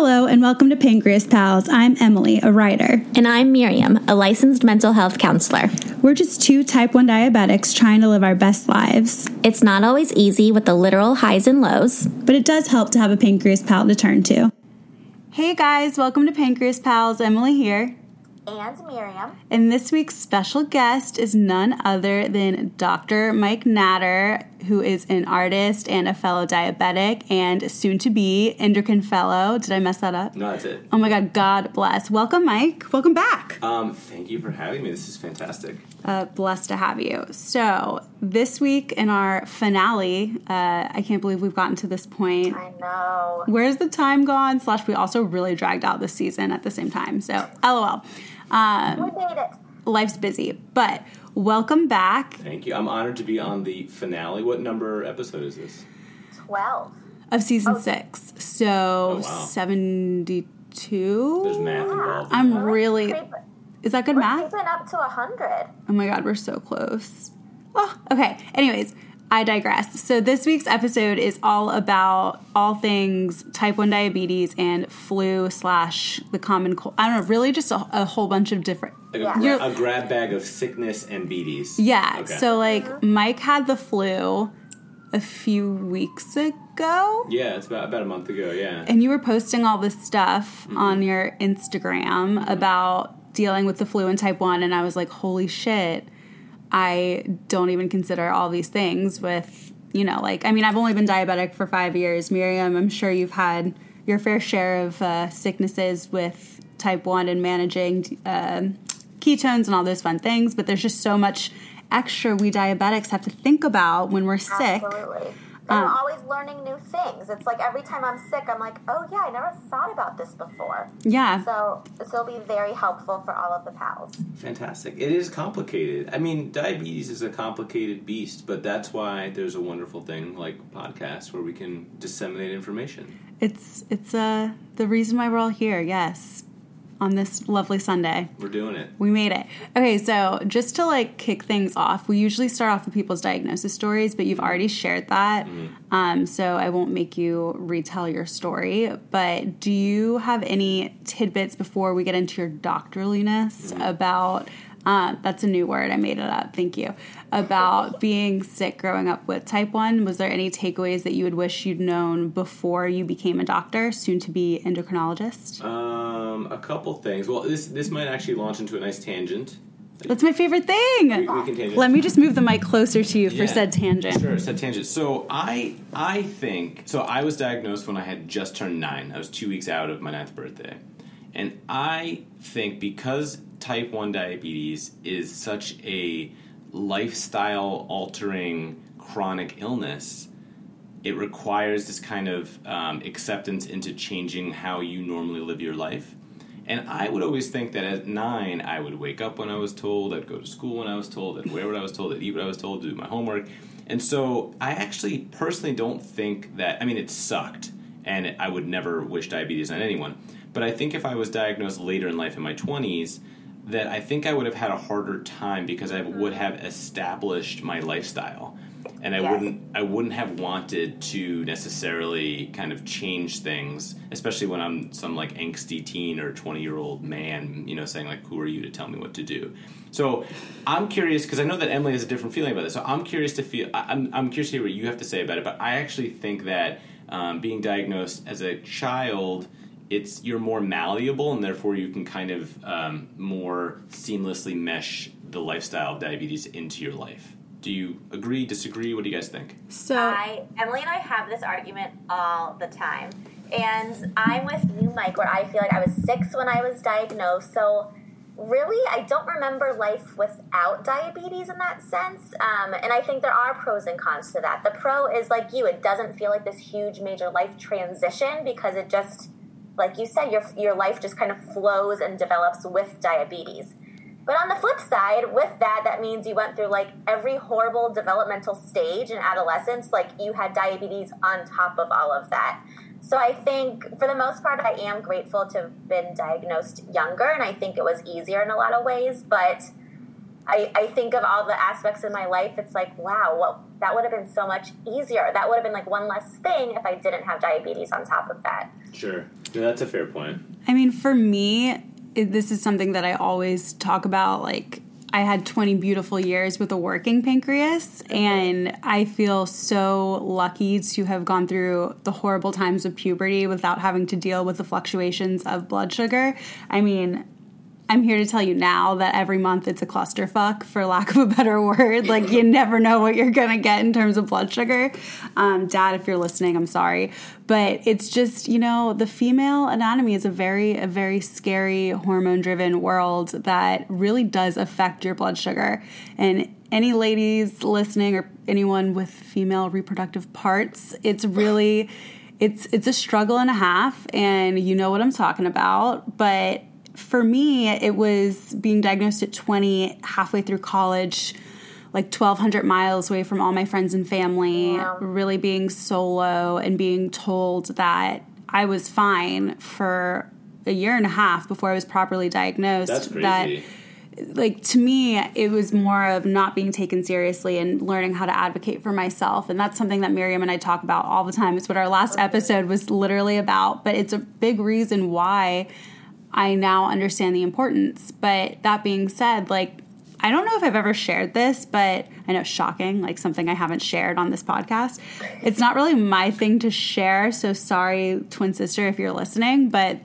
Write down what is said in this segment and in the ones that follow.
Hello, and welcome to Pancreas Pals. I'm Emily, a writer. and I'm Miriam, a licensed mental health counselor. We're just two type 1 diabetics trying to live our best lives. It's not always easy with the literal highs and lows. but it does help to have a pancreas pal to turn to. Hey guys, welcome to Pancreas Pals. Emily here. And Miriam. And this week's special guest is none other than Dr. Mike Natter, who is an artist and a fellow diabetic and soon to be endocrine fellow. Did I mess that up? No, that's it. Oh my God, God bless. Welcome, Mike. Welcome back. Um, thank you for having me. This is fantastic. Uh, blessed to have you. So, this week in our finale, uh, I can't believe we've gotten to this point. I know. Where's the time gone? Slash, we also really dragged out this season at the same time. So, lol. Um, We made it. Life's busy, but welcome back Thank you. I'm honored to be on the finale. What number episode is this? 12. of season oh. six. So, Oh, wow. 72. There's math involved. I'm really. Is that good math? creeping up to 100. Oh my god, we're so close. Oh, okay. Anyways, I digress. So this week's episode is all about all things type 1 diabetes and flu slash the common cold. I don't know, really just a, a whole bunch of different. Like Yeah. a, gra- a grab bag of sickness and beaties. Yeah. Okay. So like Mike had the flu a few weeks ago. yeah, it's about about a month ago. Yeah. And you were posting all this stuff mm-hmm. on your Instagram about dealing with the flu and type 1 and I was like, "Holy shit. I don't even consider all these things with, you know, like I mean, I've only been diabetic for 5 years. Miriam, I'm sure you've had your fair share of uh, sicknesses with type 1 and managing um ketones and all those fun things, but there's just so much extra we diabetics have to think about when we're sick. Absolutely. And I'm always learning new things. It's like every time I'm sick, I'm like, oh yeah, I never thought about this before. Yeah. So this will be very helpful for all of the pals. Fantastic. It is complicated. I mean, diabetes is a complicated beast, but that's why there's a wonderful thing like podcasts where we can disseminate information. It's it's uh the reason why we're all here. Yes, on this lovely Sunday, We're doing it. we made it. Okay, so just to like kick things off, we usually start off with people's diagnosis stories, but you've already shared that, um, so I won't make you retell your story. But do you have any tidbits before we get into your doctorliness about? Uh, that's a new word. I made it up. Thank you. About being sick growing up with type 1. Was there any takeaways that you would wish you'd known before you became a doctor, soon to be endocrinologist? Um, a couple things. Well, this this might actually launch into a nice tangent. That's my favorite thing. We, we. Let me just move the mic closer to you for Yeah. said tangent. Sure, said tangent. So I I think so. I was diagnosed when I had just turned nine. I was two weeks out of my ninth birthday, and I think because type one diabetes is such a lifestyle altering chronic illness, it requires this kind of um, acceptance into changing how you normally live your life. And I would always think that at nine, I would wake up when I was told, I'd go to school when I was told, I'd wear what I was told, I'd eat what I was told, do my homework. And so I actually personally don't think that, I mean, it sucked, and I would never wish diabetes on anyone. But I think if I was diagnosed later in life in my 20s, that I think I would have had a harder time because I would have established my lifestyle. And I Yes. wouldn't I wouldn't have wanted to necessarily kind of change things, especially when I'm some like angsty teen or 20 year old man, you know, saying like, "Who are you to tell me what to do?" So I'm curious because I know that Emily has a different feeling about this. So I'm curious to feel. I'm I'm curious to hear what you have to say about it. But I actually think that um, being diagnosed as a child it's you're more malleable and therefore you can kind of um, more seamlessly mesh the lifestyle of diabetes into your life. Do you agree? Disagree? What do you guys think? So, I Emily and I have this argument all the time. And I'm with you, Mike, where I feel like I was six when I was diagnosed. So really, I don't remember life without diabetes in that sense. Um, and I think there are pros and cons to that. The pro is like you, it doesn't feel like this huge major life transition because it just, like you said, your your life just kind of flows and develops with diabetes. But on the flip side, with that, that means you went through like every horrible developmental stage in adolescence. Like you had diabetes on top of all of that. So I think for the most part, I am grateful to have been diagnosed younger, and I think it was easier in a lot of ways. But I, I think of all the aspects in my life, it's like, wow, well, that would have been so much easier. That would have been like one less thing if I didn't have diabetes on top of that. Sure. Yeah, that's a fair point. I mean, for me, it, this is something that I always talk about. Like, I had 20 beautiful years with a working pancreas, and I feel so lucky to have gone through the horrible times of puberty without having to deal with the fluctuations of blood sugar. I mean, I'm here to tell you now that every month it's a clusterfuck, for lack of a better word. Like you never know what you're gonna get in terms of blood sugar. Um, Dad, if you're listening, I'm sorry, but it's just you know the female anatomy is a very a very scary hormone driven world that really does affect your blood sugar. And any ladies listening or anyone with female reproductive parts, it's really it's it's a struggle and a half, and you know what I'm talking about, but for me, it was being diagnosed at 20, halfway through college, like 1,200 miles away from all my friends and family, wow. really being solo and being told that I was fine for a year and a half before I was properly diagnosed. That's crazy. That, like to me it was more of not being taken seriously and learning how to advocate for myself and that's something that miriam and i talk about all the time it's what our last episode was literally about but it's a big reason why I now understand the importance. But that being said, like, I don't know if I've ever shared this, but I know shocking, like something I haven't shared on this podcast. It's not really my thing to share, so sorry, twin sister, if you're listening. But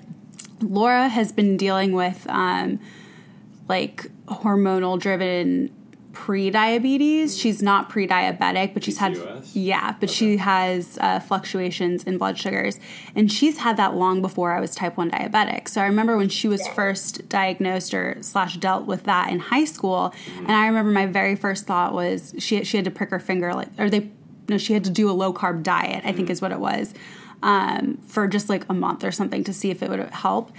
Laura has been dealing with um, like hormonal driven pre-diabetes. She's not pre-diabetic, but she's had yeah, but okay. she has uh, fluctuations in blood sugars, and she's had that long before I was type one diabetic. So I remember when she was first diagnosed or slash dealt with that in high school, mm-hmm. and I remember my very first thought was she she had to prick her finger like or they no she had to do a low carb diet. Mm-hmm. I think mm-hmm. is what it was. Um, for just like a month or something to see if it would help.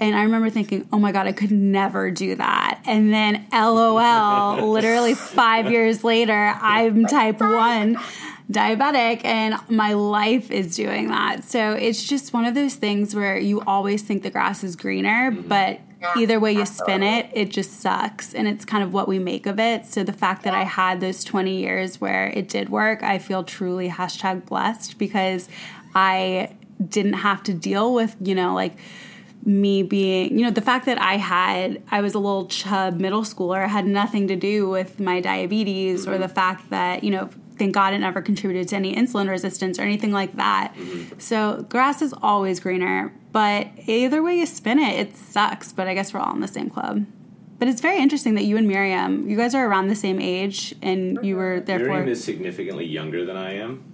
And I remember thinking, oh my God, I could never do that. And then LOL, literally five years later, I'm type one diabetic and my life is doing that. So it's just one of those things where you always think the grass is greener, mm-hmm. but either way you spin it, it just sucks. And it's kind of what we make of it. So the fact that I had those 20 years where it did work, I feel truly hashtag blessed because I didn't have to deal with, you know, like, me being, you know, the fact that I had, I was a little chub middle schooler had nothing to do with my diabetes mm-hmm. or the fact that, you know, thank God it never contributed to any insulin resistance or anything like that. Mm-hmm. So grass is always greener, but either way you spin it, it sucks. But I guess we're all in the same club. But it's very interesting that you and Miriam, you guys are around the same age, and you were therefore. Miriam is significantly younger than I am.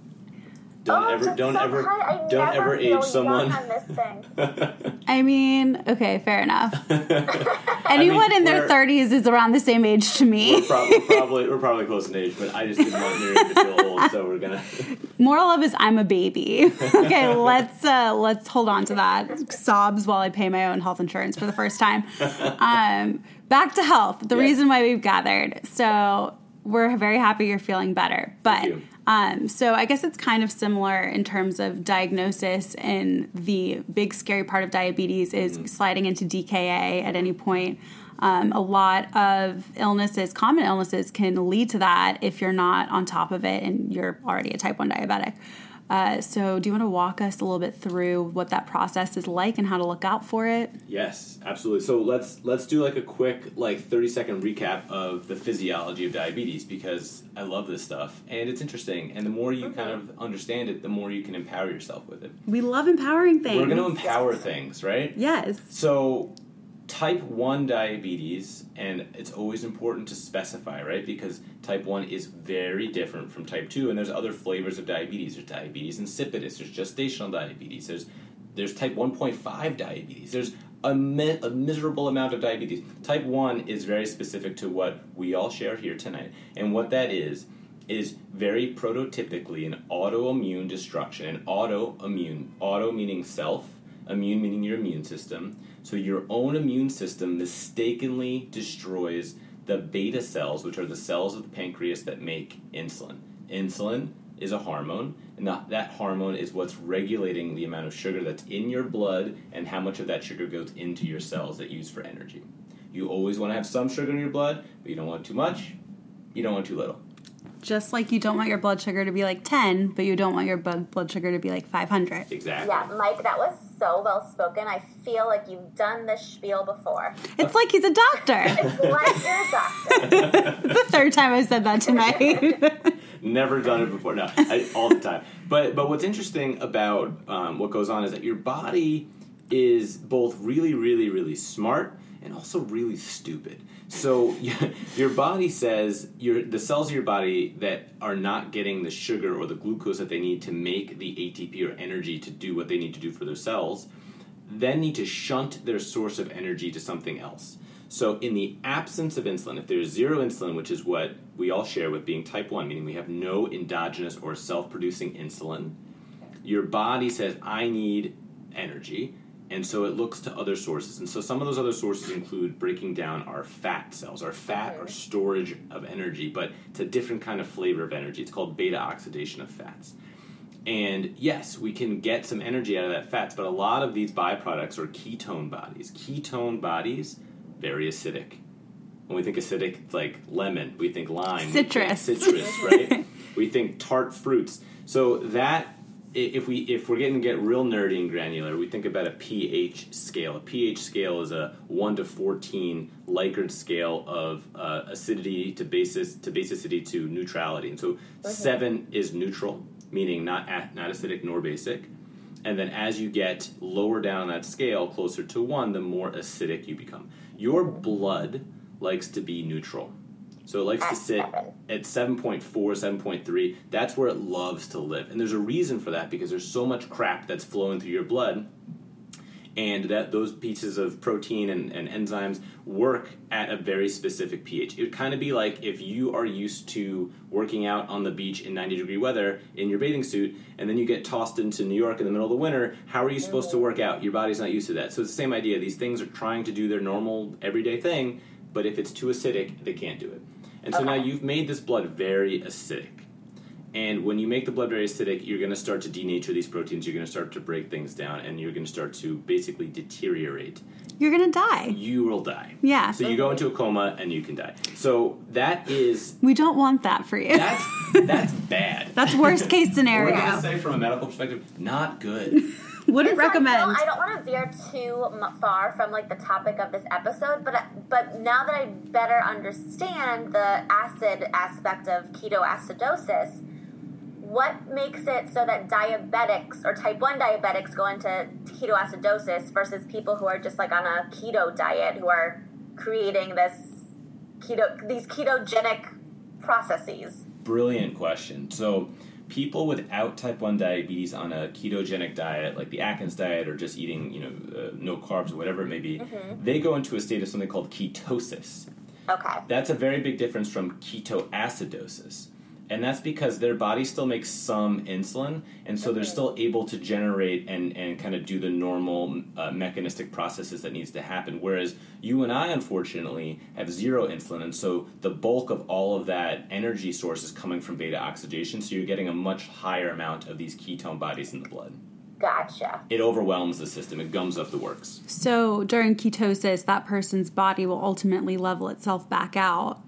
Don't oh, ever, don't so ever, high. don't ever age someone. I mean, okay, fair enough. Anyone I mean, in their thirties is around the same age to me. We're, pro- we're, probably we're probably close in age, but I just didn't want Miriam to feel old, so we're gonna. Moral of is I'm a baby. okay, let's uh, let's hold on to that. Sobs while I pay my own health insurance for the first time. Um, back to health. The reason why we've gathered. So we're very happy you're feeling better, but um, so I guess it's kind of similar in terms of diagnosis, and the big scary part of diabetes is mm. sliding into DKA at any point. Um, a lot of illnesses, common illnesses, can lead to that if you're not on top of it and you're already a type 1 diabetic. Uh, so, do you want to walk us a little bit through what that process is like and how to look out for it? Yes, absolutely. So let's let's do like a quick like thirty second recap of the physiology of diabetes because I love this stuff and it's interesting. And the more you kind of understand it, the more you can empower yourself with it. We love empowering things. We're going to empower things, right? Yes. So type 1 diabetes, and it's always important to specify, right? Because type 1 is very different from type 2, and there's other flavors of diabetes. There's diabetes insipidus, there's gestational diabetes, there's, there's type 1.5 diabetes, there's a, mi- a miserable amount of diabetes. Type 1 is very specific to what we all share here tonight, and what that is, is very prototypically an autoimmune destruction, an autoimmune, auto meaning self, immune meaning your immune system So your own immune system mistakenly destroys the beta cells, which are the cells of the pancreas that make insulin. Insulin is a hormone, and that, hormone is what's regulating the amount of sugar that's in your blood and how much of that sugar goes into your cells that use for energy. You always want to have some sugar in your blood, but you don't want too much, you don't want too little. Just like you don't want your blood sugar to be like 10, but you don't want your blood blood sugar to be like 500. Exactly. Yeah, Mike, that was so well spoken. I feel like you've done this spiel before. It's like he's a doctor. It's like you're a doctor. the third time I said that tonight. Never done it before. No, I, all the time. But but what's interesting about um, what goes on is that your body is both really, really, really smart and also really stupid. So your body says your the cells of your body that are not getting the sugar or the glucose that they need to make the ATP or energy to do what they need to do for their cells, then need to shunt their source of energy to something else. So, in the absence of insulin, if there's zero insulin, which is what we all share with being type 1, meaning we have no endogenous or self producing insulin, your body says, I need energy. And so it looks to other sources. And so some of those other sources include breaking down our fat cells. Our fat our storage of energy, but it's a different kind of flavor of energy. It's called beta oxidation of fats. And yes, we can get some energy out of that fats, but a lot of these byproducts are ketone bodies. Ketone bodies, very acidic. When we think acidic, it's like lemon. We think lime. we think Citrus. citrus, right? we think tart fruits. So that if we if we're getting get real nerdy and granular, we think about a pH scale. A pH scale is a one to fourteen Likert scale of uh, acidity to basis to basicity to neutrality. And so seven is neutral, meaning not not acidic nor basic. And then as you get lower down on that scale, closer to one, the more acidic you become. Your blood likes to be neutral. So it likes to ah. sit at 7.4, 7.3. That's where it loves to live. And there's a reason for that because there's so much crap that's flowing through your blood and that those pieces of protein and, and enzymes work at a very specific pH. It would kind of be like if you are used to working out on the beach in 90 degree weather in your bathing suit, and then you get tossed into New York in the middle of the winter. How are you supposed to work out? Your body's not used to that. So it's the same idea. These things are trying to do their normal everyday thing, but if it's too acidic, they can't do it. And so now you've made this blood very acidic. And when you make the blood very acidic, you're going to start to denature these proteins. You're going to start to break things down, and you're going to start to basically deteriorate. You're gonna die. You will die. Yeah. So you go into a coma and you can die. So that is We don't want that for you. that's that's bad. That's worst case We're scenario. gonna say from a medical perspective, not good. Wouldn't So I recommend. don't, I don't want to veer too far from like the topic of this episode, but uh, but now that I better understand the acid aspect of ketoacidosis, what makes it so that diabetics or type one diabetics go into ketoacidosis versus people who are just like on a keto diet who are creating this keto these ketogenic processes? Brilliant question. So, people without type 1 diabetes on a ketogenic diet, like the Atkins diet or just eating, you know, uh, no carbs or whatever it may be, they go into a state of something called ketosis. Okay. That's a very big difference from ketoacidosis. And that's because their body still makes some insulin, and so they're still able to generate and, and kind of do the normal uh, mechanistic processes that needs to happen. Whereas you and I, unfortunately, have zero insulin, and so the bulk of all of that energy source is coming from beta oxidation, so you're getting a much higher amount of these ketone bodies in the blood. Gotcha. It overwhelms the system, it gums up the works. So during ketosis, that person's body will ultimately level itself back out.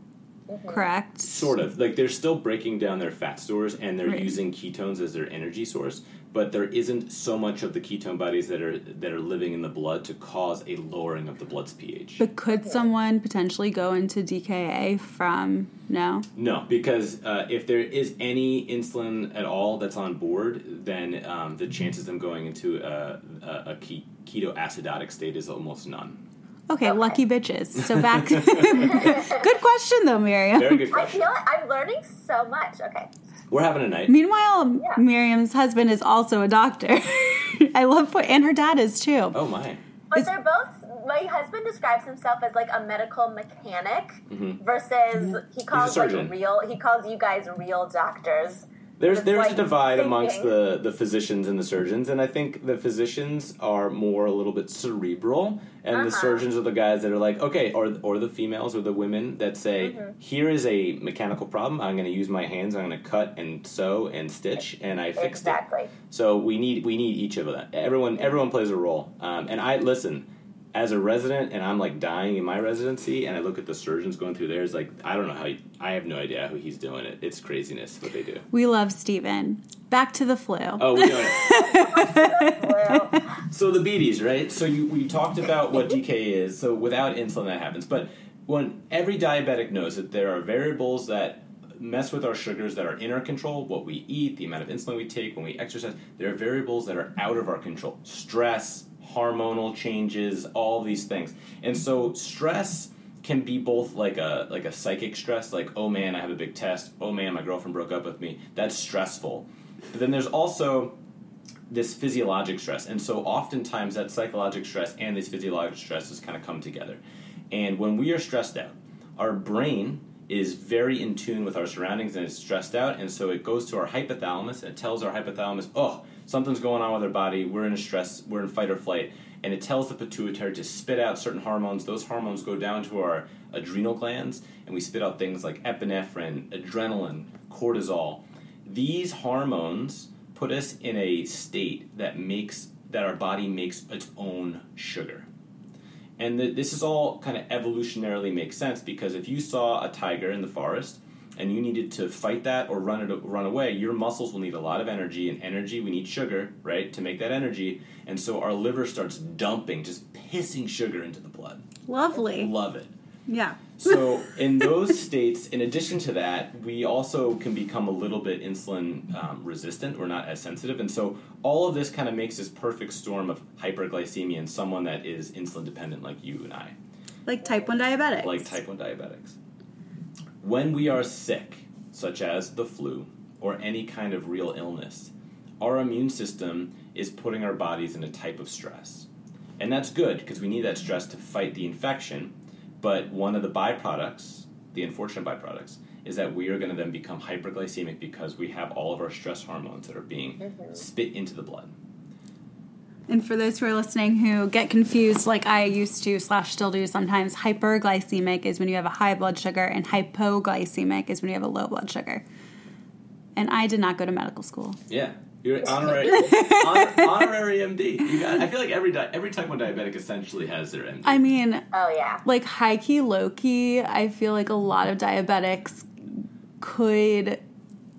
Correct? Sort of. Like they're still breaking down their fat stores and they're Right. using ketones as their energy source, but there isn't so much of the ketone bodies that are that are living in the blood to cause a lowering of the blood's pH. But could someone potentially go into DKA from no? no, because uh, if there is any insulin at all that's on board, then um, the chances of them going into a, a, a ke- ketoacidotic state is almost none. Okay, lucky bitches. So back. Good question though, Miriam. Very good I feel like I'm learning so much. Okay. We're having a night. Meanwhile, Yeah. Miriam's husband is also a doctor. I love what, and her dad is too. Oh my. But Is- they're both. My husband describes himself as like a medical mechanic mm-hmm. versus he calls like real. He calls you guys real doctors. There's there's like a divide amongst the the physicians and the surgeons, and I think the physicians are more a little bit cerebral, and the Uh-huh. surgeons are the guys that are like, okay, or or the females or the women that say, Mm-hmm. here is a mechanical problem. I'm going to use my hands. I'm going to cut and sew and stitch, and I fixed it. Exactly. So we need we need each of them. Everyone everyone plays a role. Um, and I listen as a resident, and I'm like dying in my residency, and I look at the surgeons going through theirs. Like I don't know how. He, I have no idea how he's doing it. It's craziness what they do. We love Steven. Back to the flu. Oh, we're doing it. So the BDs, right? So you we talked about what DK is. So without insulin, that happens. But when every diabetic knows that there are variables that mess with our sugars that are in our control, what we eat, the amount of insulin we take, when we exercise, there are variables that are out of our control. Stress, hormonal changes, all these things. And so stress can be both like a like a psychic stress, like oh man, I have a big test. Oh man, my girlfriend broke up with me. That's stressful. But then there's also this physiologic stress. And so oftentimes that psychological stress and this physiologic stresses kind of come together. And when we are stressed out, our brain is very in tune with our surroundings and it's stressed out. And so it goes to our hypothalamus and it tells our hypothalamus, oh, something's going on with our body. We're in a stress, we're in fight or flight. And it tells the pituitary to spit out certain hormones. Those hormones go down to our adrenal glands and we spit out things like epinephrine, adrenaline, cortisol. These hormones put us in a state that makes that our body makes its own sugar. And th- this is all kind of evolutionarily makes sense because if you saw a tiger in the forest and you needed to fight that or run it run away, your muscles will need a lot of energy, and energy we need sugar, right, to make that energy. And so our liver starts dumping, just pissing sugar into the blood. Lovely. Love it. Yeah. So in those states, in addition to that, we also can become a little bit insulin um, resistant. We're not as sensitive, and so all of this kind of makes this perfect storm of hyperglycemia in someone that is insulin dependent, like you and I, Like type 1 diabetics. like type one diabetics. When we are sick, such as the flu or any kind of real illness, our immune system is putting our bodies in a type of stress. And that's good because we need that stress to fight the infection. But one of the byproducts, the unfortunate byproducts, is that we are going to then become hyperglycemic because we have all of our stress hormones that are being mm-hmm. spit into the blood. And for those who are listening who get confused, like I used to slash still do sometimes, hyperglycemic is when you have a high blood sugar, and hypoglycemic is when you have a low blood sugar. And I did not go to medical school. Yeah. You're honorary, honor, honorary MD. You got, I feel like every di- every type one diabetic essentially has their MD. I mean, oh yeah. like high key, low key, I feel like a lot of diabetics could,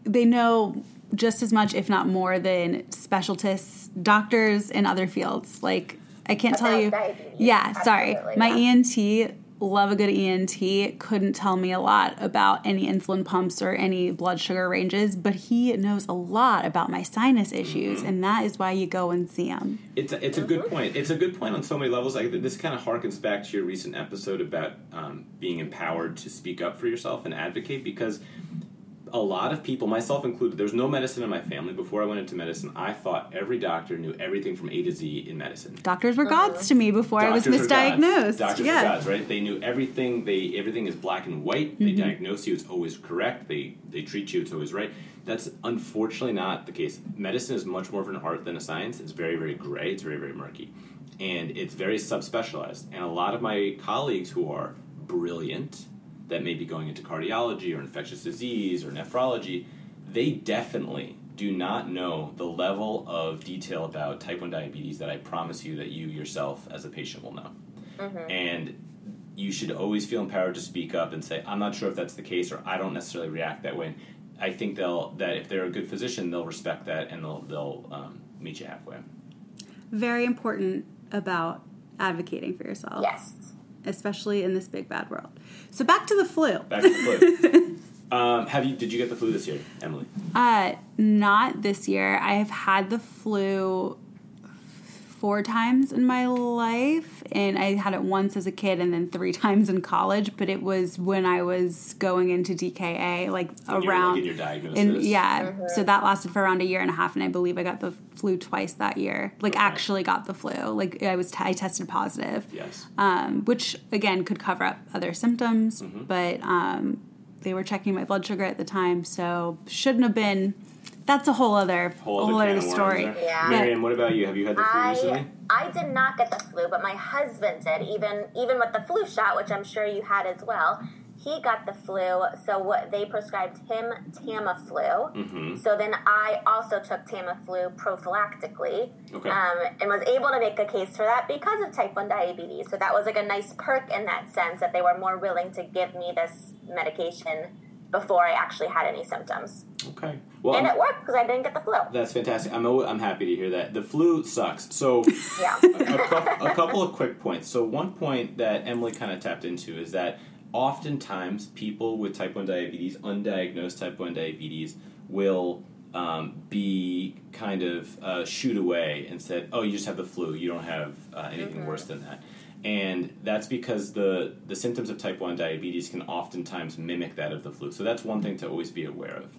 they know just as much, if not more, than specialists, doctors in other fields. Like, I can't tell you. diabetes. Yeah, sorry. Absolutely, My yeah. ENT, love a good ENT, couldn't tell me a lot about any insulin pumps or any blood sugar ranges, but he knows a lot about my sinus issues, and that is why you go and see him. It's a, it's a good point. It's a good point on so many levels. Like this kind of harkens back to your recent episode about um, being empowered to speak up for yourself and advocate because a lot of people, myself included, there's no medicine in my family. Before I went into medicine, I thought every doctor knew everything from A to Z in medicine. Doctors were gods to me before I was Doctors are gods. misdiagnosed. Doctors yeah. are gods, right? They knew everything. They everything is black and white. They Mm-hmm. diagnose you; it's always correct. They they treat you; it's always right. That's unfortunately not the case. Medicine is much more of an art than a science. It's very very gray. It's very very murky, and it's very subspecialized. And a lot of my colleagues who are brilliant, that may be going into cardiology or infectious disease or nephrology, they definitely do not know the level of detail about type 1 diabetes that I promise you that you yourself as a patient will know. And you should always feel empowered to speak up and say, I'm not sure if that's the case or I don't necessarily react that way. I think they'll that if they're a good physician, they'll respect that and they'll they'll um, meet you halfway. Very important about advocating for yourself. Yes. Especially in this big bad world. So back to the flu. Back to the flu. um, have you? Did you get the flu this year, Emily? Uh, not this year. I have had the flu four times in my life, and I had it once as a kid and then three times in college. But it was when I was going into DKA, like When you were, like, around. in your diagnosis? and yeah, so that lasted for around a year and a half, and I believe I got the flu twice that year. Like Okay. actually got the flu. Like I was, t- I tested positive Yes. um, which again could cover up other symptoms, Mm-hmm. but um, they were checking my blood sugar at the time, so shouldn't have been that's a whole other Whole whole other other can of worms story. Yeah. Miriam, what about you? Have you had the flu I recently? I did not get the flu, but my husband did. Even even with the flu shot, which I'm sure you had as well, he got the flu. So what they prescribed him Tamiflu. Mm-hmm. So then I also took Tamiflu prophylactically, Okay. um, and was able to make a case for that because of type one diabetes. So that was like a nice perk in that sense that they were more willing to give me this medication before I actually had any symptoms, Okay. Well, and I'm- it worked because I didn't get the flu. that's fantastic. I'm I'm happy to hear that. The flu sucks. So. Yeah. a, cou- a couple of quick points. So, one point that Emily kind of tapped into is that oftentimes people with type 1 diabetes, undiagnosed type 1 diabetes, will um, be kind of uh, shoot away and said, oh, you just have the flu, you don't have uh, anything worse than that. And that's because the, the symptoms of type 1 diabetes can oftentimes mimic that of the flu. So, that's one thing to always be aware of.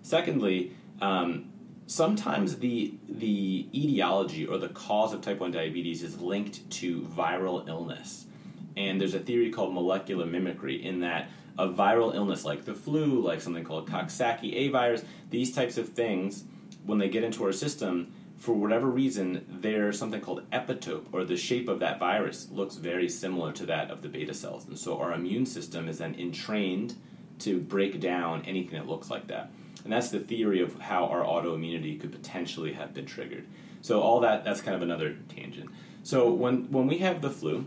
Secondly, um, sometimes the the etiology or the cause of type 1 diabetes is linked to viral illness and there's a theory called molecular mimicry in that a viral illness like the flu like something called coxsackie a virus these types of things when they get into our system for whatever reason there's something called epitope or the shape of that virus looks very similar to that of the beta cells and so our immune system is then entrained to break down anything that looks like that and that's the theory of how our autoimmunity could potentially have been triggered. So all that that's kind of another tangent. So when when we have the flu,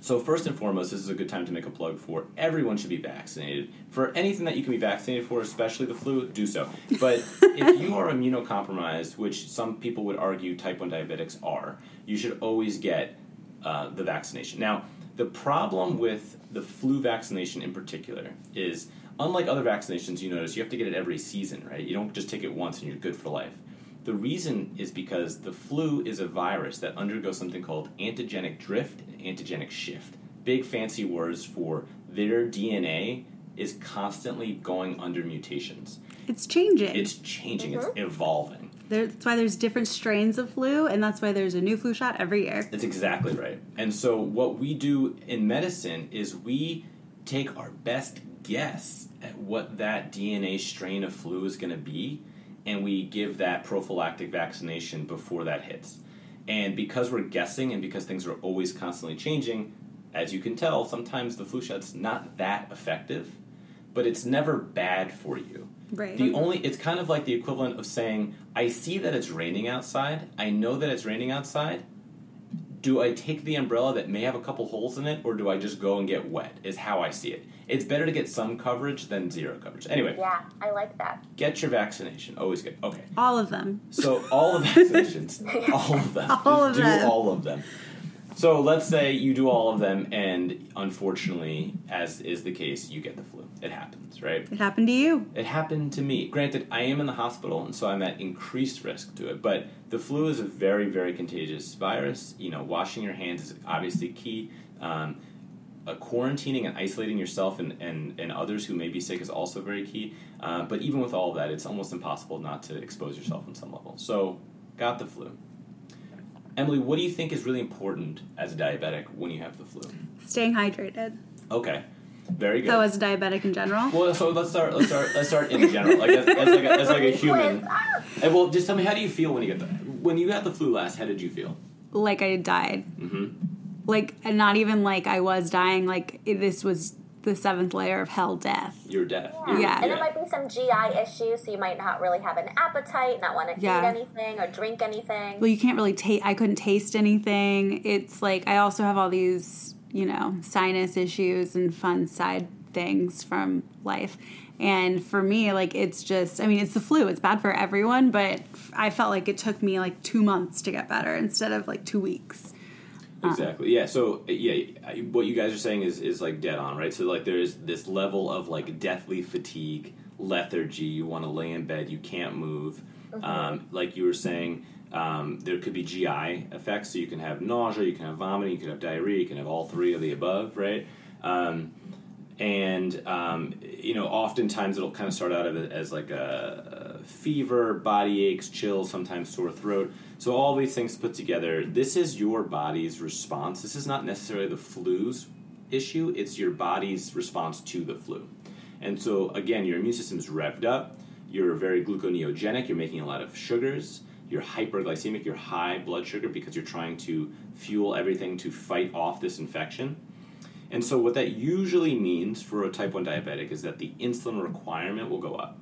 so first and foremost, this is a good time to make a plug for everyone should be vaccinated. For anything that you can be vaccinated for, especially the flu, do so. But if you are immunocompromised, which some people would argue type 1 diabetics are, you should always get uh, the vaccination. Now, the problem with the flu vaccination in particular is unlike other vaccinations, you notice you have to get it every season, right? You don't just take it once and you're good for life. The reason is because the flu is a virus that undergoes something called antigenic drift and antigenic shift. Big fancy words for their DNA is constantly going under mutations. It's changing. It's changing, it's mm-hmm. evolving. There- that's why there's different strains of flu, and that's why there's a new flu shot every year. That's exactly right. And so, what we do in medicine is we take our best guess at what that DNA strain of flu is going to be, and we give that prophylactic vaccination before that hits. And because we're guessing and because things are always constantly changing, as you can tell, sometimes the flu shot's not that effective, but it's never bad for you. Right. The only it's kind of like the equivalent of saying, I see that it's raining outside. I know that it's raining outside. Do I take the umbrella that may have a couple holes in it, or do I just go and get wet? Is how I see it. It's better to get some coverage than zero coverage. Anyway, Yeah, I like that. get your vaccination. Always good. Okay. All of them. So all of the vaccinations, all of them, All Just of do them. all of them. So let's say you do all of them, and unfortunately, as is the case, you get the flu. It happens, right? It happened to you. It happened to me. Granted, I am in the hospital, and so I'm at increased risk to it. But the flu is a very, very contagious virus. You know, washing your hands is obviously key. Um, uh, quarantining and isolating yourself and, and, and others who may be sick is also very key. Uh, but even with all of that, it's almost impossible not to expose yourself on some level. So, got the flu. Emily, what do you think is really important as a diabetic when you have the flu? Staying hydrated. Okay, very good. So as a diabetic in general. Well, so let's start. Let's start. Let's start in general, like as, as like a, as like a human. And well, just tell me, how do you feel when you get the when you got the flu last? How did you feel? like I died. Mm-hmm. Like, and not even like I was dying. Like it, this was the seventh layer of hell death. You're deaf. Yeah. Yeah. And there might be some GI issues, so you might not really have an appetite, not want to Yeah. eat anything or drink anything. Well, you can't really taste. I couldn't taste anything. It's like I also have all these, you know, sinus issues and fun side things from life. And for me, like it's just, I mean, it's the flu. It's bad for everyone, but I felt like it took me like two months to get better instead of like two weeks. Exactly. Yeah. So yeah, what you guys are saying is is like dead on, right? So like there is this level of like deathly fatigue, lethargy. You want to lay in bed, you can't move. Um, like you were saying, um, there could be GI effects. So you can have nausea, you can have vomiting, you can have diarrhea, you can have all three of the above, right? Um, and um, you know, oftentimes it'll kind of start out as like a fever, body aches, chills, sometimes sore throat. So all these things put together, this is your body's response. This is not necessarily the flu's issue; it's your body's response to the flu. And so again, your immune system is revved up. you're very gluconeogenic, you're making a lot of sugars, you're hyperglycemic, you're high blood sugar because you're trying to fuel everything to fight off this infection. And so, what that usually means for a type 1 diabetic is that the insulin requirement will go up.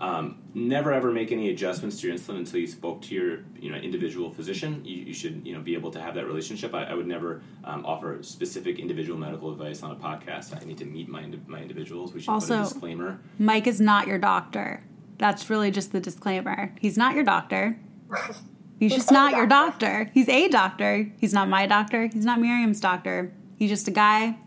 Um, never ever make any adjustments to your insulin until you spoke to your you know individual physician. You, you should you know be able to have that relationship. I, I would never um, offer specific individual medical advice on a podcast. I need to meet my my individuals. We should put Also- a disclaimer. Mike is not your doctor. That's really just the disclaimer. He's not your doctor. He's just a not your doctor. doctor. He's a doctor. He's not my doctor. He's not Miriam's doctor. He's just a guy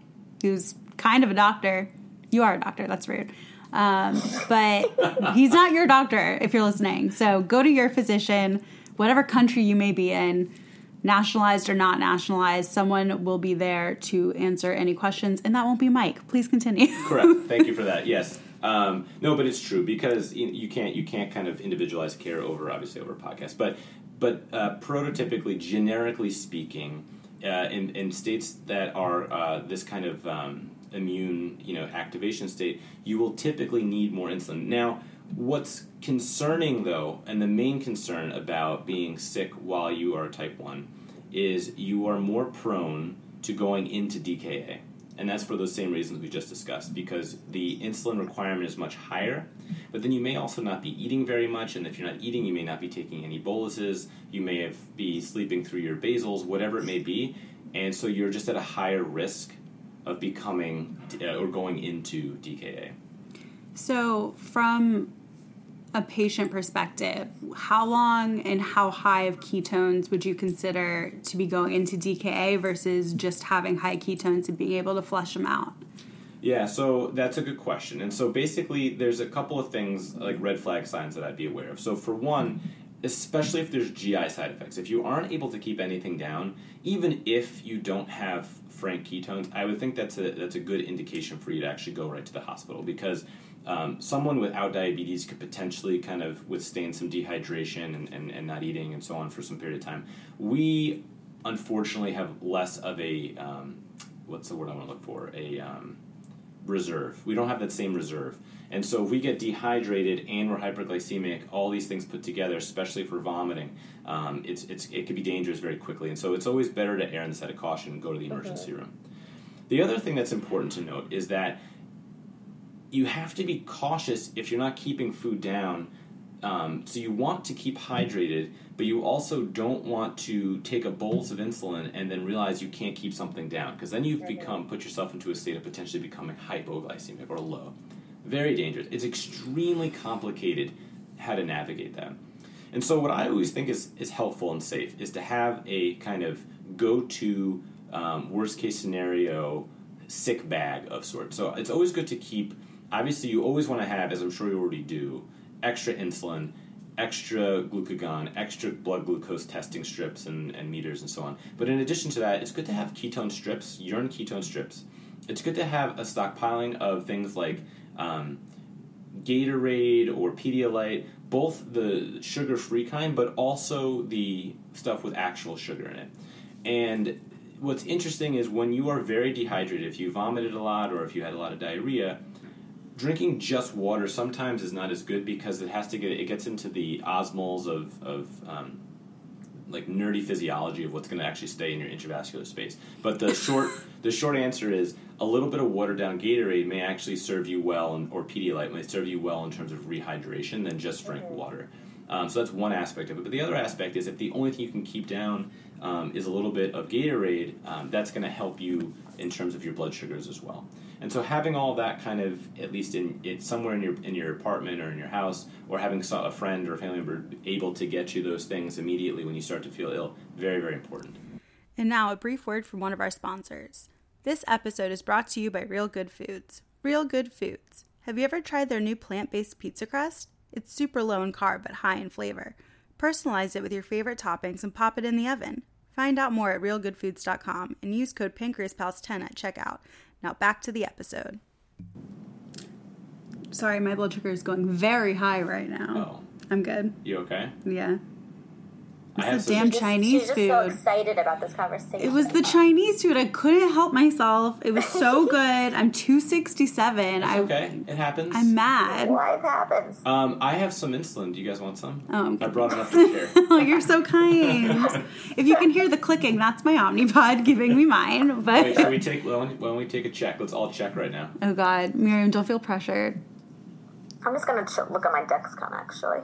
who's kind of a doctor. You are a doctor. That's rude. Um, but he's not your doctor if you're listening. So go to your physician, whatever country you may be in, nationalized or not nationalized. Someone will be there to answer any questions, and that won't be Mike. Please continue. Correct. Thank you for that. Yes. Um, no, but it's true because you, can't you can't kind of individualize care over obviously over a podcast. But but uh, prototypically, generically speaking, uh, in, in states that are uh, this kind of um, immune you know activation state, you will typically need more insulin. Now, what's concerning though, and the main concern about being sick while you are type one, is you are more prone to going into DKA. And that's for those same reasons we just discussed, because the insulin requirement is much higher. But then you may also not be eating very much, and if you're not eating, you may not be taking any boluses. You may have, be sleeping through your basals, whatever it may be, and so you're just at a higher risk of becoming uh, or going into DKA. So, from a patient perspective, how long and how high of ketones would you consider to be going into DKA versus just having high ketones and being able to flush them out? Yeah, so that's a good question. And so basically, there's a couple of things like red flag signs that I'd be aware of. So, for one, especially if there's GI side effects, if you aren't able to keep anything down, even if you don't have frank ketones, I would think that's a that's a good indication for you to actually go right to the hospital because um, someone without diabetes could potentially kind of withstand some dehydration and, and, and not eating and so on for some period of time. We unfortunately have less of a um, what's the word I want to look for a um, reserve. We don't have that same reserve. And so if we get dehydrated and we're hyperglycemic, all these things put together, especially for vomiting, um, it's, it's, it could be dangerous very quickly. And so it's always better to err on the side of caution and go to the emergency room. The other thing that's important to note is that you have to be cautious if you're not keeping food down. Um, so you want to keep hydrated, but you also don't want to take a bolus of insulin and then realize you can't keep something down because then you've become put yourself into a state of potentially becoming hypoglycemic or low. Very dangerous. It's extremely complicated how to navigate that. And so what I always think is, is helpful and safe is to have a kind of go-to um, worst case scenario sick bag of sorts. So it's always good to keep. Obviously, you always want to have, as I'm sure you already do, extra insulin, extra glucagon, extra blood glucose testing strips and, and meters and so on. But in addition to that, it's good to have ketone strips, urine ketone strips. It's good to have a stockpiling of things like um, Gatorade or Pedialyte, both the sugar free kind, but also the stuff with actual sugar in it. And what's interesting is when you are very dehydrated, if you vomited a lot or if you had a lot of diarrhea, drinking just water sometimes is not as good because it has to get it gets into the osmoles of, of um, like nerdy physiology of what's going to actually stay in your intravascular space. But the short the short answer is a little bit of watered down Gatorade may actually serve you well, and, or Pedialyte may serve you well in terms of rehydration than just frank water. Um, so that's one aspect of it. But the other aspect is if the only thing you can keep down um, is a little bit of Gatorade, um, that's going to help you in terms of your blood sugars as well. And so having all that kind of at least in it somewhere in your in your apartment or in your house, or having a friend or a family member able to get you those things immediately when you start to feel ill, very very important. And now, a brief word from one of our sponsors. This episode is brought to you by Real Good Foods. Real Good Foods. Have you ever tried their new plant based pizza crust? It's super low in carb but high in flavor. Personalize it with your favorite toppings and pop it in the oven. Find out more at realgoodfoods.com and use code PancreasPals10 at checkout. Now back to the episode. Sorry, my blood sugar is going very high right now. Oh, I'm good. you okay? Yeah. I have It's the damn Just- Chinese she's just food. so excited about this conversation. It was the Chinese food. I couldn't help myself. It was so good. I'm 267. It's I, okay. It happens. I'm mad. Life happens. Um, I have some insulin. Do you guys want some? Oh, I'm I good. brought enough to share. Oh, you're so kind. if you can hear the clicking, that's my Omnipod giving me mine. But Wait, should we take? Why don't, why don't we take a check? Let's all check right now. oh God, Miriam, don't feel pressured. I'm just gonna ch- look at my Dexcom actually.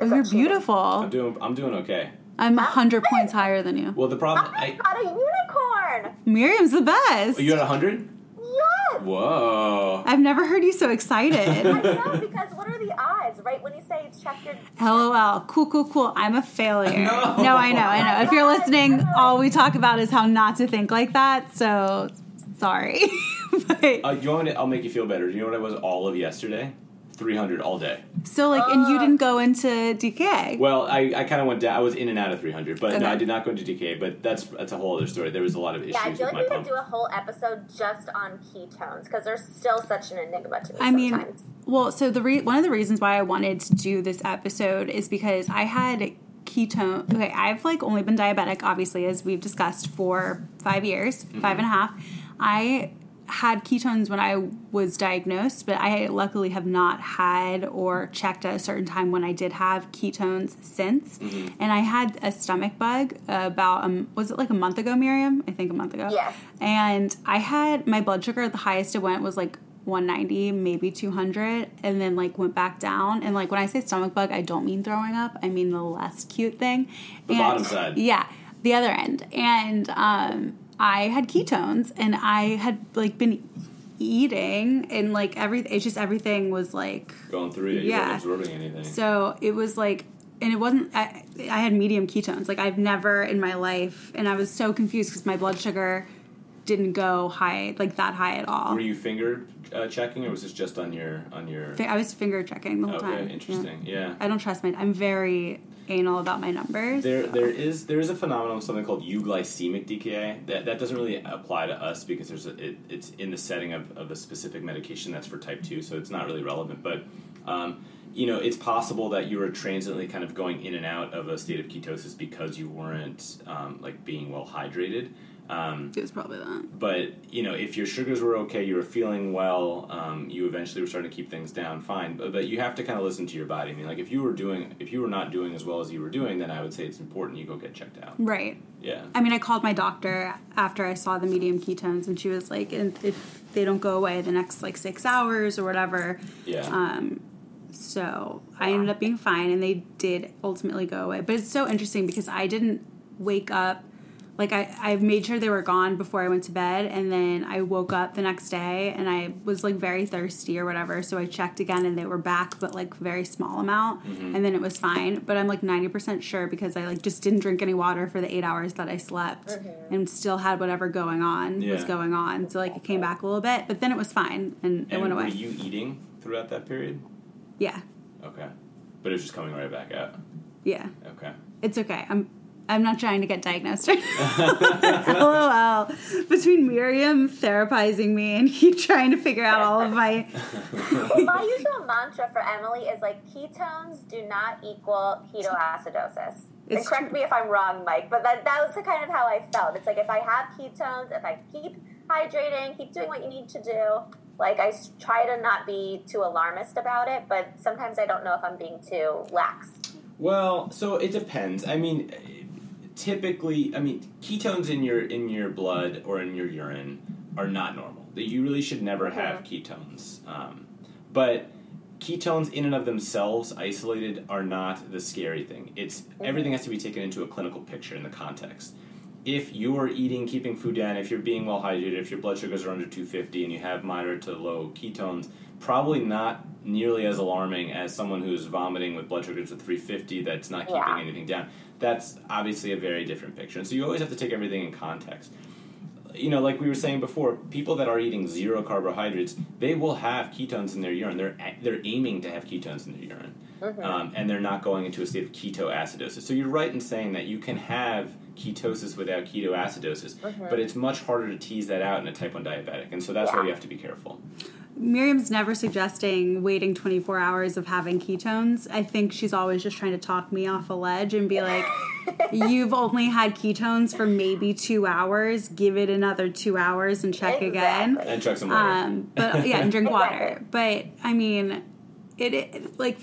Oh, Is you're that cheating? I'm beautiful. doing. I'm doing okay. I'm 100 points higher than you. Well, the problem. I I, got a unicorn. Miriam's the best. you at hundred? Yes. Whoa. I've never heard you so excited. I know because what are the odds? Right when you say check your. LOL. Cool, cool, cool. I'm a failure. No. no I know, I know. If you're listening, all we talk about is how not to think like that. So sorry. but Uh, you want me to, I'll make you feel better. Do you know what I was all of yesterday? 300 all day. so like, and you ah. didn't go into DK. Well, I, I kind of went down. I was in and out of 300, but Okay. no, I did not go into DK. But that's that's a whole other story. There was a lot of issues Yeah, I feel with like my we could pump. do a whole episode just on ketones because they're still such an enigma to me. I mean, sometimes. well, so the re- one of the reasons why I wanted to do this episode is because I had ketone. Okay, I've like only been diabetic, obviously, as we've discussed, for five years, mm-hmm. five and a half. I had ketones when I was diagnosed, but I luckily have not had or checked at a certain time when I did have ketones since. And I had a stomach bug about um, was it like a month ago, Miriam? I think a month ago. Yes. And I had my blood sugar, the highest it went was like 190, maybe 200, and then like went back down. And like when I say stomach bug, I don't mean throwing up, I mean the less cute thing. The And- bottom side. Yeah, the other end. And um, I had ketones and I had like been eating and like everything, it's just everything was like Going through it, you Yeah. weren't absorbing anything. so it was like, and it wasn't. I, I had medium ketones. Like I've never in my life, and I was so confused because my blood sugar didn't go high, like that high at all. Were you finger uh, checking, or was this just on your on your? I was finger checking the whole Okay, time. Yeah. interesting. Yeah. I don't trust my. I'm very anal about my numbers. There, so. there is there is a phenomenon, of something called euglycemic DKA. That that doesn't really apply to us because there's a, it, it's in the setting of, of a specific medication that's for type two, so it's not really relevant. But um, you know, it's possible that you were transiently kind of going in and out of a state of ketosis because you weren't um, like being well hydrated. Um, It was probably that. but you know, if your sugars were okay, you were feeling well, um, you eventually were starting to keep things down, fine. But, but you have to kind of listen to your body. I mean, like if you were doing, if you were not doing as well as you were doing, then I would say it's important you go get checked out. Right. Yeah. I mean, I called my doctor after I saw the medium ketones, and she was like, "And if they don't go away the next like six hours or whatever." Yeah. Um, so I ended up being fine, and they did ultimately go away. But it's so interesting because I didn't wake up. Like I, I made sure they were gone before I went to bed, and then I woke up the next day and I was like very thirsty or whatever. So I checked again, and they were back, but like very small amount, Mm-hmm. and then it was fine. But I'm like ninety percent sure because I like just didn't drink any water for the eight hours that I slept, and still had whatever going on was going on. So like it came back a little bit, but then it was fine and it and went were away. you eating throughout that period? yeah, Okay. But it was just coming right back out. yeah. Okay. It's okay. I'm I'm not trying to get diagnosed. right oh, LOL. Between Miriam therapizing me and you trying to figure out all of my Well, my usual mantra for Emily is like ketones do not equal ketoacidosis. and correct true. me if I'm wrong, Mike, but that, that was kind of how I felt. It's like if I have ketones, if I keep hydrating, keep doing what you need to do, like I try to not be too alarmist about it, but sometimes I don't know if I'm being too lax. Well, so it depends. I mean, typically, I mean, ketones in your in your blood or in your urine are not normal. That You really should never have ketones. Um, but ketones in and of themselves, isolated, are not the scary thing. It's everything has to be taken into a clinical picture in the context. If you're eating, keeping food down, if you're being well hydrated, if your blood sugars are under 250 and you have moderate to low ketones, probably not nearly as alarming as someone who's vomiting with blood sugars of 350 that's not keeping Yeah. anything down. That's obviously a very different picture. And so you always have to take everything in context. You know, like we were saying before, people that are eating zero carbohydrates, they will have ketones in their urine. They're they're aiming to have ketones in their urine, um, and they're not going into a state of ketoacidosis. So you're right in saying that you can have ketosis without ketoacidosis, but it's much harder to tease that out in a type one diabetic, and so that's why you have to be careful. Miriam's never suggesting waiting 24 hours of having ketones. I think she's always just trying to talk me off a ledge and be like, "You've only had ketones for maybe two hours. Give it another two hours and check again." And check some water. Um, but yeah, and drink water. But I mean, it, it like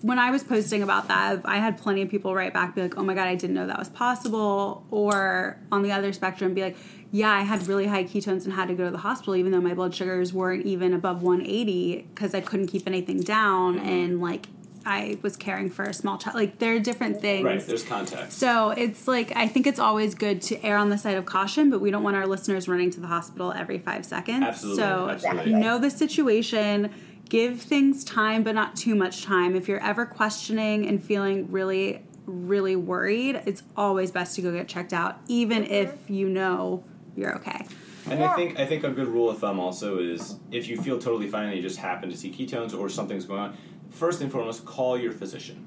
when I was posting about that, I had plenty of people write back, be like, "Oh my god, I didn't know that was possible," or on the other spectrum, be like, "Yeah, I had really high ketones and had to go to the hospital, even though my blood sugars weren't even above 180 because I couldn't keep anything down, mm-hmm. and like I was caring for a small child. Like there are different things, right. There's context. so it's like I think it's always good to err on the side of caution, but we don't want our listeners running to the hospital every five seconds. Absolutely, So absolutely. know the situation, give things time, but not too much time. If you're ever questioning and feeling really, really worried, it's always best to go get checked out, even mm-hmm. if you know you're okay. And Yeah. I think I think a good rule of thumb also is if you feel totally fine and you just happen to see ketones or something's going on, first and foremost, call your physician.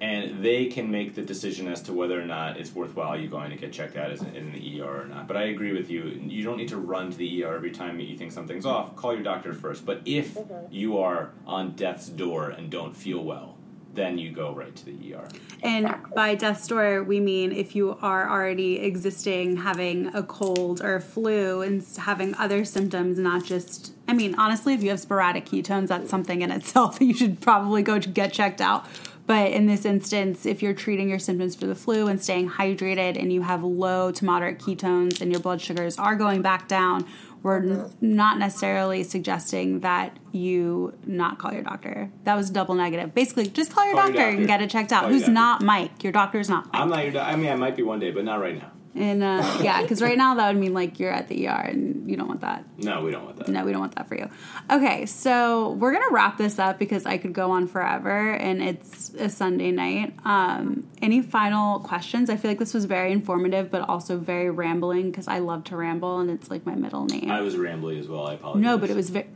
And they can make the decision as to whether or not it's worthwhile you going to get checked out as in the ER or not. But I agree with you. You don't need to run to the ER every time you think something's off. Call your doctor first. But if you are on death's door and don't feel well, then you go right to the ER. And Exactly. by death's door, we mean if you are already existing, having a cold or a flu, and having other symptoms, not just. I mean, honestly, if you have sporadic ketones, that's something in itself that you should probably go to get checked out. But in this instance, if you're treating your symptoms for the flu and staying hydrated, and you have low to moderate ketones, and your blood sugars are going back down, we're n- not necessarily suggesting that you not call your doctor. That was double negative. Basically, just call your, Call your doctor, doctor. and get it checked out. Call Who's not Mike? Your doctor's not Mike. I'm not your doc- I mean, I might be one day, but not right now. And uh, yeah, because right now that would mean like you're at the ER, and you don't want that. No, we don't want that. No, we don't want that for you. Okay, so we're gonna wrap this up because I could go on forever, and it's a Sunday night. Um, any final questions? I feel like this was very informative, but also very rambling because I love to ramble, and it's like my middle name. I was rambling as well. I apologize. no, but it was very.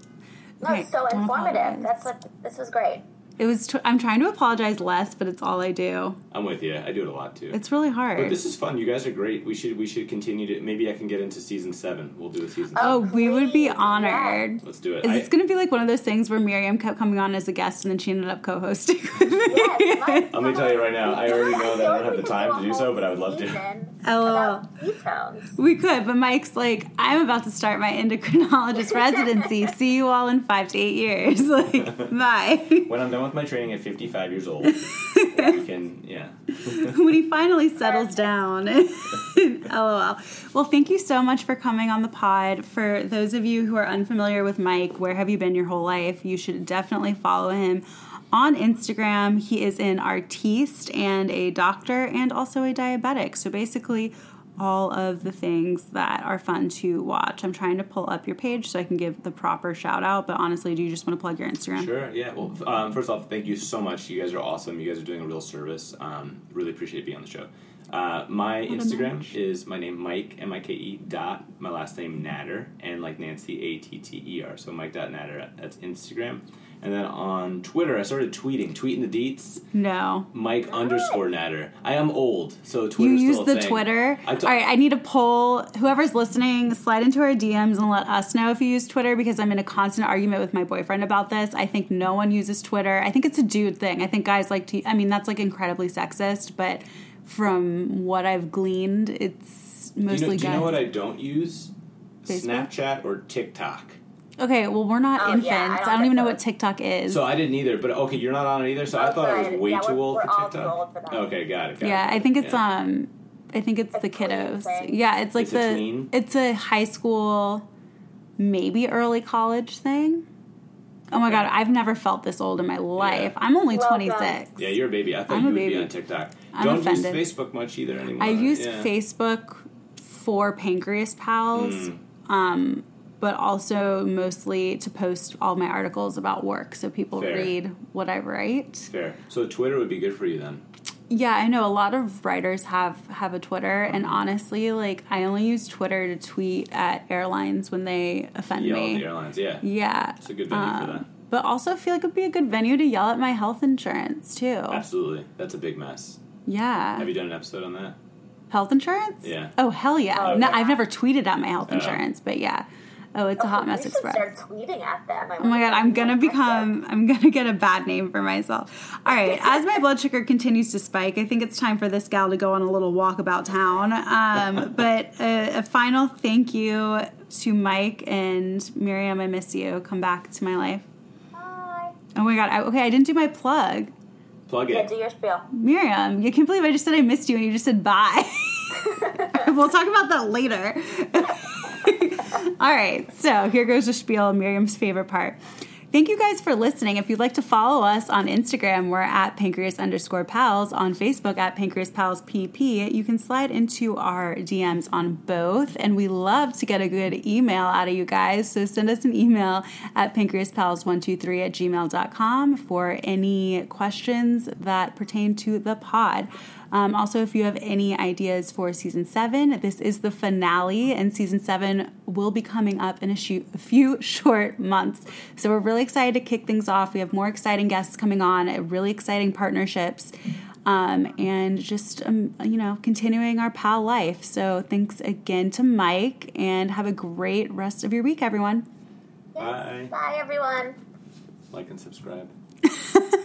No, it's so informative. That's what this was great. It was. T- I'm trying to apologize less, but it's all I do. I'm with you. I do it a lot too. It's really hard. But this is fun. You guys are great. We should we should continue to. Maybe I can get into season seven. We'll do a season. oh, seven. we would be please, honored. Let's do it. Is I- this going to be like one of those things where Miriam kept coming on as a guest and then she ended up co-hosting? with me? Yes, Mike, Let me tell you right now. I already know that I don't have the time to do so, but I would love to. LOL. We could, but Mike's like, I'm about to start my endocrinologist residency. See you all in five to eight years. Like, bye. When I'm done with my training at 55 years old, we can. Yeah. when he finally settles down. LOL. Well, thank you so much for coming on the pod. For those of you who are unfamiliar with Mike, where have you been your whole life? You should definitely follow him on Instagram. He is an artiste and a doctor and also a diabetic. So basically, all of the things that are fun to watch. I'm trying to pull up your page so I can give the proper shout out, but honestly, do you just want to plug your Instagram? Sure. Yeah. Well, um, first off, thank you so much. You guys are awesome. You guys are doing a real service. Um, really appreciate being on the show. Uh, my What Instagram is my name Mike M I K E dot my last name Natter and like Nancy A T T E R. So Mike dot Natter. That's Instagram. And then on Twitter, I started tweeting, tweeting the deets. No. Mike underscore Natter. I am old, so Twitter. You use the thing. Twitter. I t- All right, I need a poll. Whoever's listening, slide into our DMs and let us know if you use Twitter because I'm in a constant argument with my boyfriend about this. I think no one uses Twitter. I think it's a dude thing. I think guys like to. I mean, that's like incredibly sexist, but from what I've gleaned, it's You know, mostly do you know what I don't use? Facebook? Snapchat or TikTok. Okay, well, we're not Oh, infants. yeah, I don't I don't get even know what TikTok is. So I didn't either, but okay, you're not on it either. So I Both thought I was way Yeah, too we're- old we're for all too TikTok. old for that. Okay, got it. Got yeah, it. I think it's Yeah. um, I think it's It's the kiddos. Yeah, it's like It's a the tween? it's a high school, maybe early college thing. Oh my god, I've never felt this old in my life. I'm only Well 26. Yeah, you're a baby. I thought I'm you a would be on TikTok. I'm Don't offended. use Facebook much either anymore. I use yeah. Facebook for Pancreas Pals, Mm. um, but also mostly to post all my articles about work so people Fair. read what I write. Fair. So Twitter would be good for you then. Yeah, I know a lot of writers have have a Twitter, and honestly, like I only use Twitter to tweet at airlines when they offend Yell at me. the airlines. Yeah. Yeah, It's a good venue for Um, that. But also, feel like it'd be a good venue to yell at my health insurance too. Absolutely. That's a big mess. Yeah, Have you done an episode on that? health insurance. Yeah. Oh hell yeah! Oh, no. I've never tweeted at my health Oh. insurance, but yeah. Oh, it's a hot mess express. Start tweeting at them. Oh my god, I'm gonna become I'm gonna get a bad name for myself. All right, as my blood sugar continues to spike, I think it's time for this gal to go on a little walk about town. Um, but a, a final thank you to Mike and Miriam. I miss you. Come back to my life. Bye. Oh my god. I, okay, I didn't do my plug. Plug Yeah, it. do your spiel. Miriam, you can't believe I just said I missed you and you just said bye. we'll talk about that later. All right, so here goes the spiel, Miriam's favorite part. Thank you guys for listening. If you'd like to follow us on Instagram, we're at pancreas underscore pals. On Facebook, at pancreas pals pp. You can slide into our DMs on both. And we love to get a good email out of you guys. So send us an email at pancreaspals123 at gmail.com for any questions that pertain to the pod. Um, also, if you have any ideas for season seven, this is the finale, and season seven will be coming up in a, shoot, a few short months. So we're really excited to kick things off. We have more exciting guests coming on, really exciting partnerships, um, and just um, you know continuing our pal life. So thanks again to Mike, and have a great rest of your week, everyone. Bye. Bye, everyone. Like and subscribe.